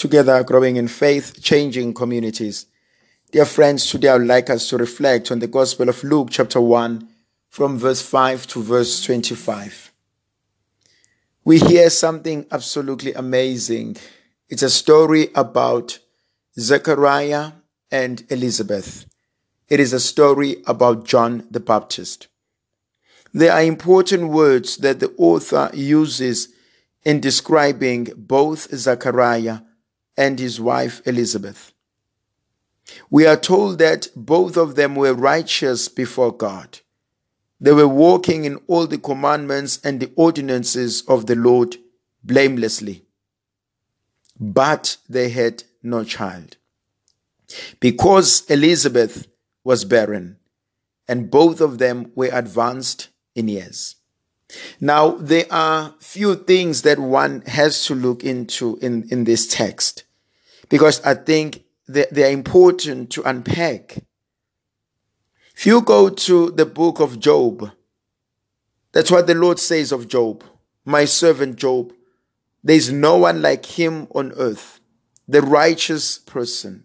together growing in faith, changing communities. Dear friends, today I would like us to reflect on the Gospel of Luke, chapter 1, from verse 5 to verse 25. We hear something absolutely amazing. It's a story about Zechariah and Elizabeth. It is a story about John the Baptist. There are important words that the author uses in describing both Zechariah and his wife Elizabeth. We are told that both of them were righteous before God. They were walking in all the commandments and the ordinances of the Lord blamelessly. But they had no child. Because Elizabeth was barren, and both of them were advanced in years. Now, there are few things that one has to look into in, in this text because I think they're important to unpack. If you go to the book of Job, that's what the Lord says of Job, my servant Job. There's no one like him on earth, the righteous person.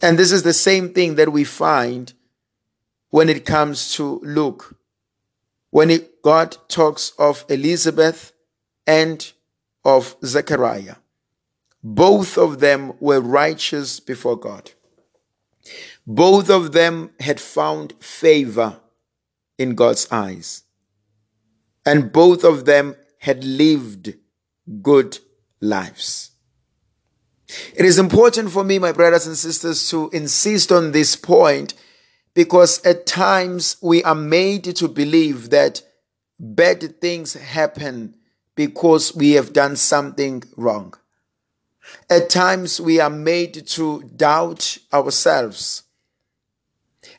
And this is the same thing that we find when it comes to Luke when it, God talks of Elizabeth and of Zechariah. Both of them were righteous before God. Both of them had found favor in God's eyes. And both of them had lived good lives. It is important for me, my brothers and sisters, to insist on this point because at times we are made to believe that bad things happen because we have done something wrong. At times we are made to doubt ourselves.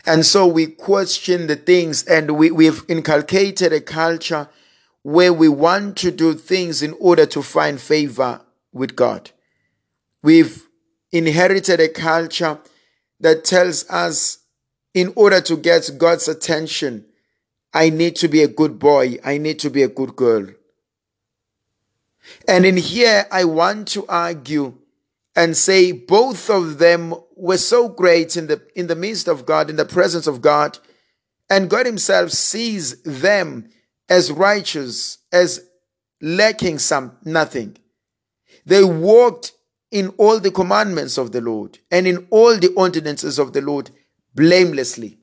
And so we question the things and we, we've inculcated a culture where we want to do things in order to find favor with God. We've inherited a culture that tells us in order to get God's attention, I need to be a good boy. I need to be a good girl. And in here, I want to argue and say both of them were so great in the, in the midst of God, in the presence of God. And God Himself sees them as righteous, as lacking some, nothing. They walked in all the commandments of the Lord and in all the ordinances of the Lord blamelessly.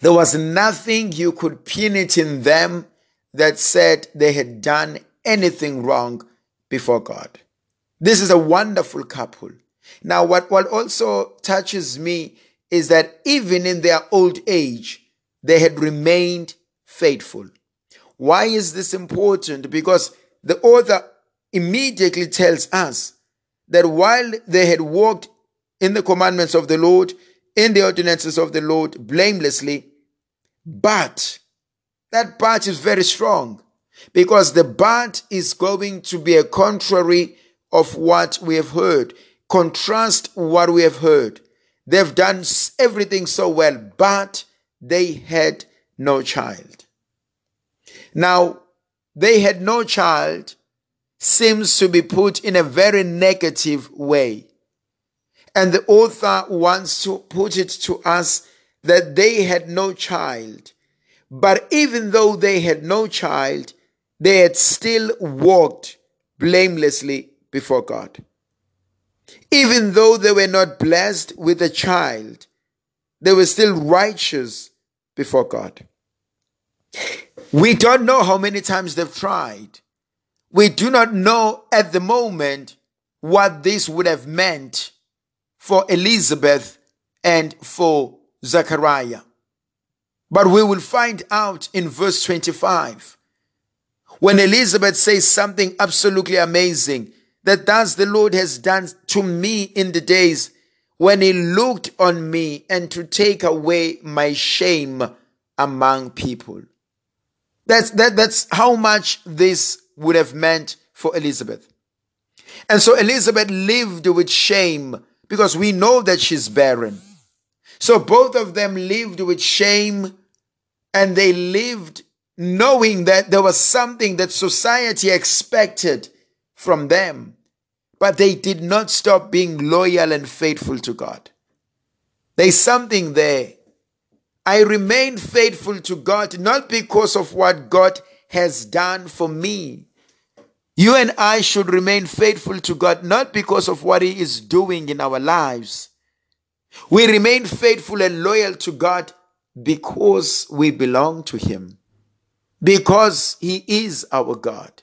There was nothing you could pin it in them that said they had done anything wrong before God. This is a wonderful couple. Now, what, what also touches me is that even in their old age, they had remained faithful. Why is this important? Because the author immediately tells us that while they had walked in the commandments of the Lord, in the ordinances of the Lord blamelessly. But that but is very strong because the bad is going to be a contrary of what we have heard. Contrast what we have heard. They've done everything so well, but they had no child. Now, they had no child seems to be put in a very negative way. And the author wants to put it to us that they had no child. But even though they had no child, they had still walked blamelessly before God. Even though they were not blessed with a child, they were still righteous before God. We don't know how many times they've tried. We do not know at the moment what this would have meant for Elizabeth and for Zechariah. But we will find out in verse 25 when Elizabeth says something absolutely amazing that thus the Lord has done to me in the days when he looked on me and to take away my shame among people. That's, that, that's how much this would have meant for Elizabeth. And so Elizabeth lived with shame because we know that she's barren. So both of them lived with shame and they lived knowing that there was something that society expected from them. but they did not stop being loyal and faithful to God. There's something there. I remain faithful to God not because of what God has done for me. You and I should remain faithful to God not because of what He is doing in our lives. We remain faithful and loyal to God because we belong to Him, because He is our God,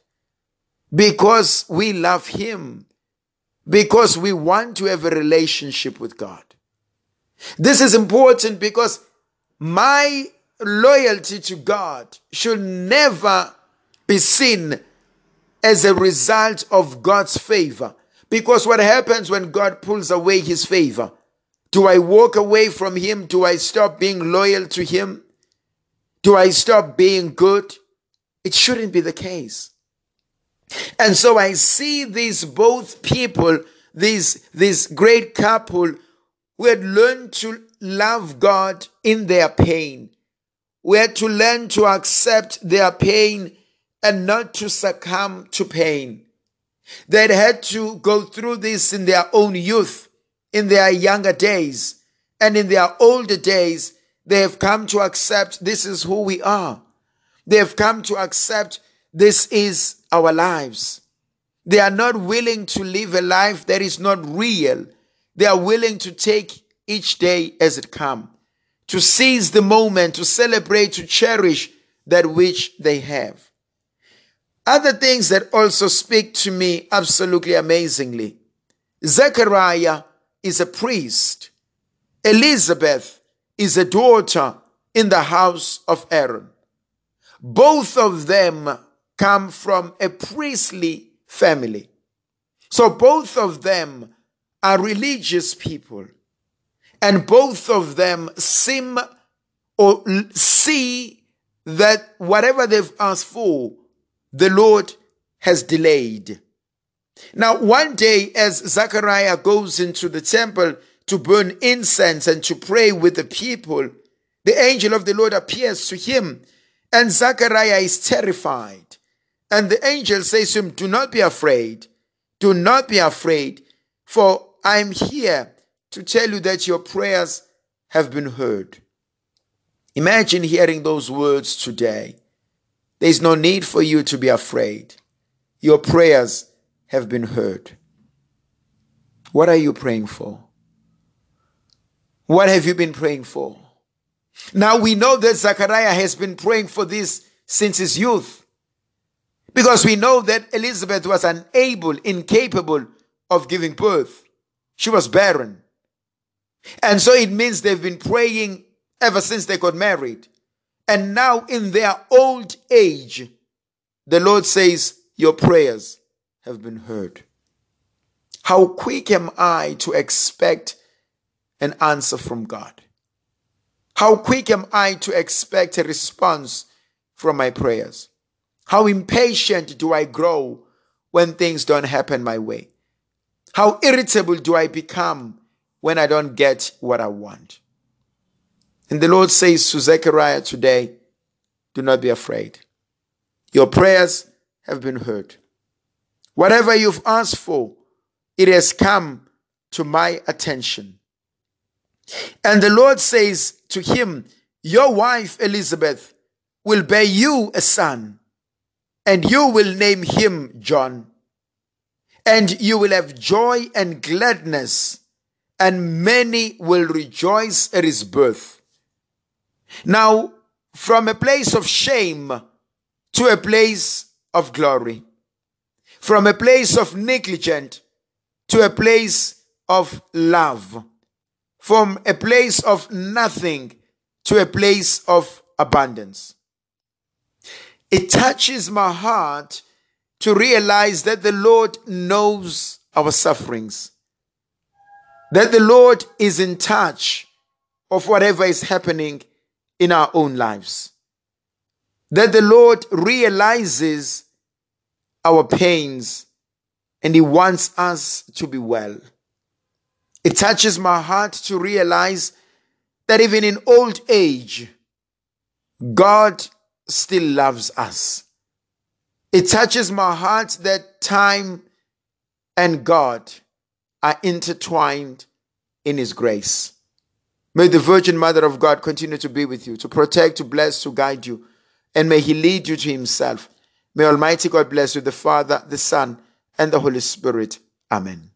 because we love Him, because we want to have a relationship with God. This is important because my loyalty to God should never be seen as a result of God's favor. Because what happens when God pulls away his favor? Do I walk away from him? Do I stop being loyal to him? Do I stop being good? It shouldn't be the case. And so I see these both people, these, this great couple who had learned to love God in their pain. We had to learn to accept their pain and not to succumb to pain. They had to go through this in their own youth, in their younger days, and in their older days, they have come to accept this is who we are. They have come to accept this is our lives. They are not willing to live a life that is not real. They are willing to take each day as it comes, to seize the moment, to celebrate, to cherish that which they have. Other things that also speak to me absolutely amazingly. Zechariah is a priest. Elizabeth is a daughter in the house of Aaron. Both of them come from a priestly family. So both of them are religious people. And both of them seem or see that whatever they've asked for, the Lord has delayed. Now, one day, as Zechariah goes into the temple to burn incense and to pray with the people, the angel of the Lord appears to him, and Zechariah is terrified. And the angel says to him, Do not be afraid. Do not be afraid, for I am here to tell you that your prayers have been heard. Imagine hearing those words today. There's no need for you to be afraid. Your prayers have been heard. What are you praying for? What have you been praying for? Now we know that Zechariah has been praying for this since his youth. Because we know that Elizabeth was unable, incapable of giving birth. She was barren. And so it means they've been praying ever since they got married. And now in their old age, the Lord says, Your prayers have been heard. How quick am I to expect an answer from God? How quick am I to expect a response from my prayers? How impatient do I grow when things don't happen my way? How irritable do I become when I don't get what I want. And the Lord says to Zechariah today, do not be afraid. Your prayers have been heard. Whatever you've asked for, it has come to my attention. And the Lord says to him, Your wife Elizabeth will bear you a son, and you will name him John. And you will have joy and gladness and many will rejoice at his birth. Now, from a place of shame to a place of glory, from a place of negligent to a place of love, from a place of nothing to a place of abundance. It touches my heart to realize that the Lord knows our sufferings that the Lord is in touch of whatever is happening in our own lives. That the Lord realizes our pains and He wants us to be well. It touches my heart to realize that even in old age, God still loves us. It touches my heart that time and God are intertwined in His grace. May the Virgin Mother of God continue to be with you, to protect, to bless, to guide you, and may He lead you to Himself. May Almighty God bless you, the Father, the Son, and the Holy Spirit. Amen.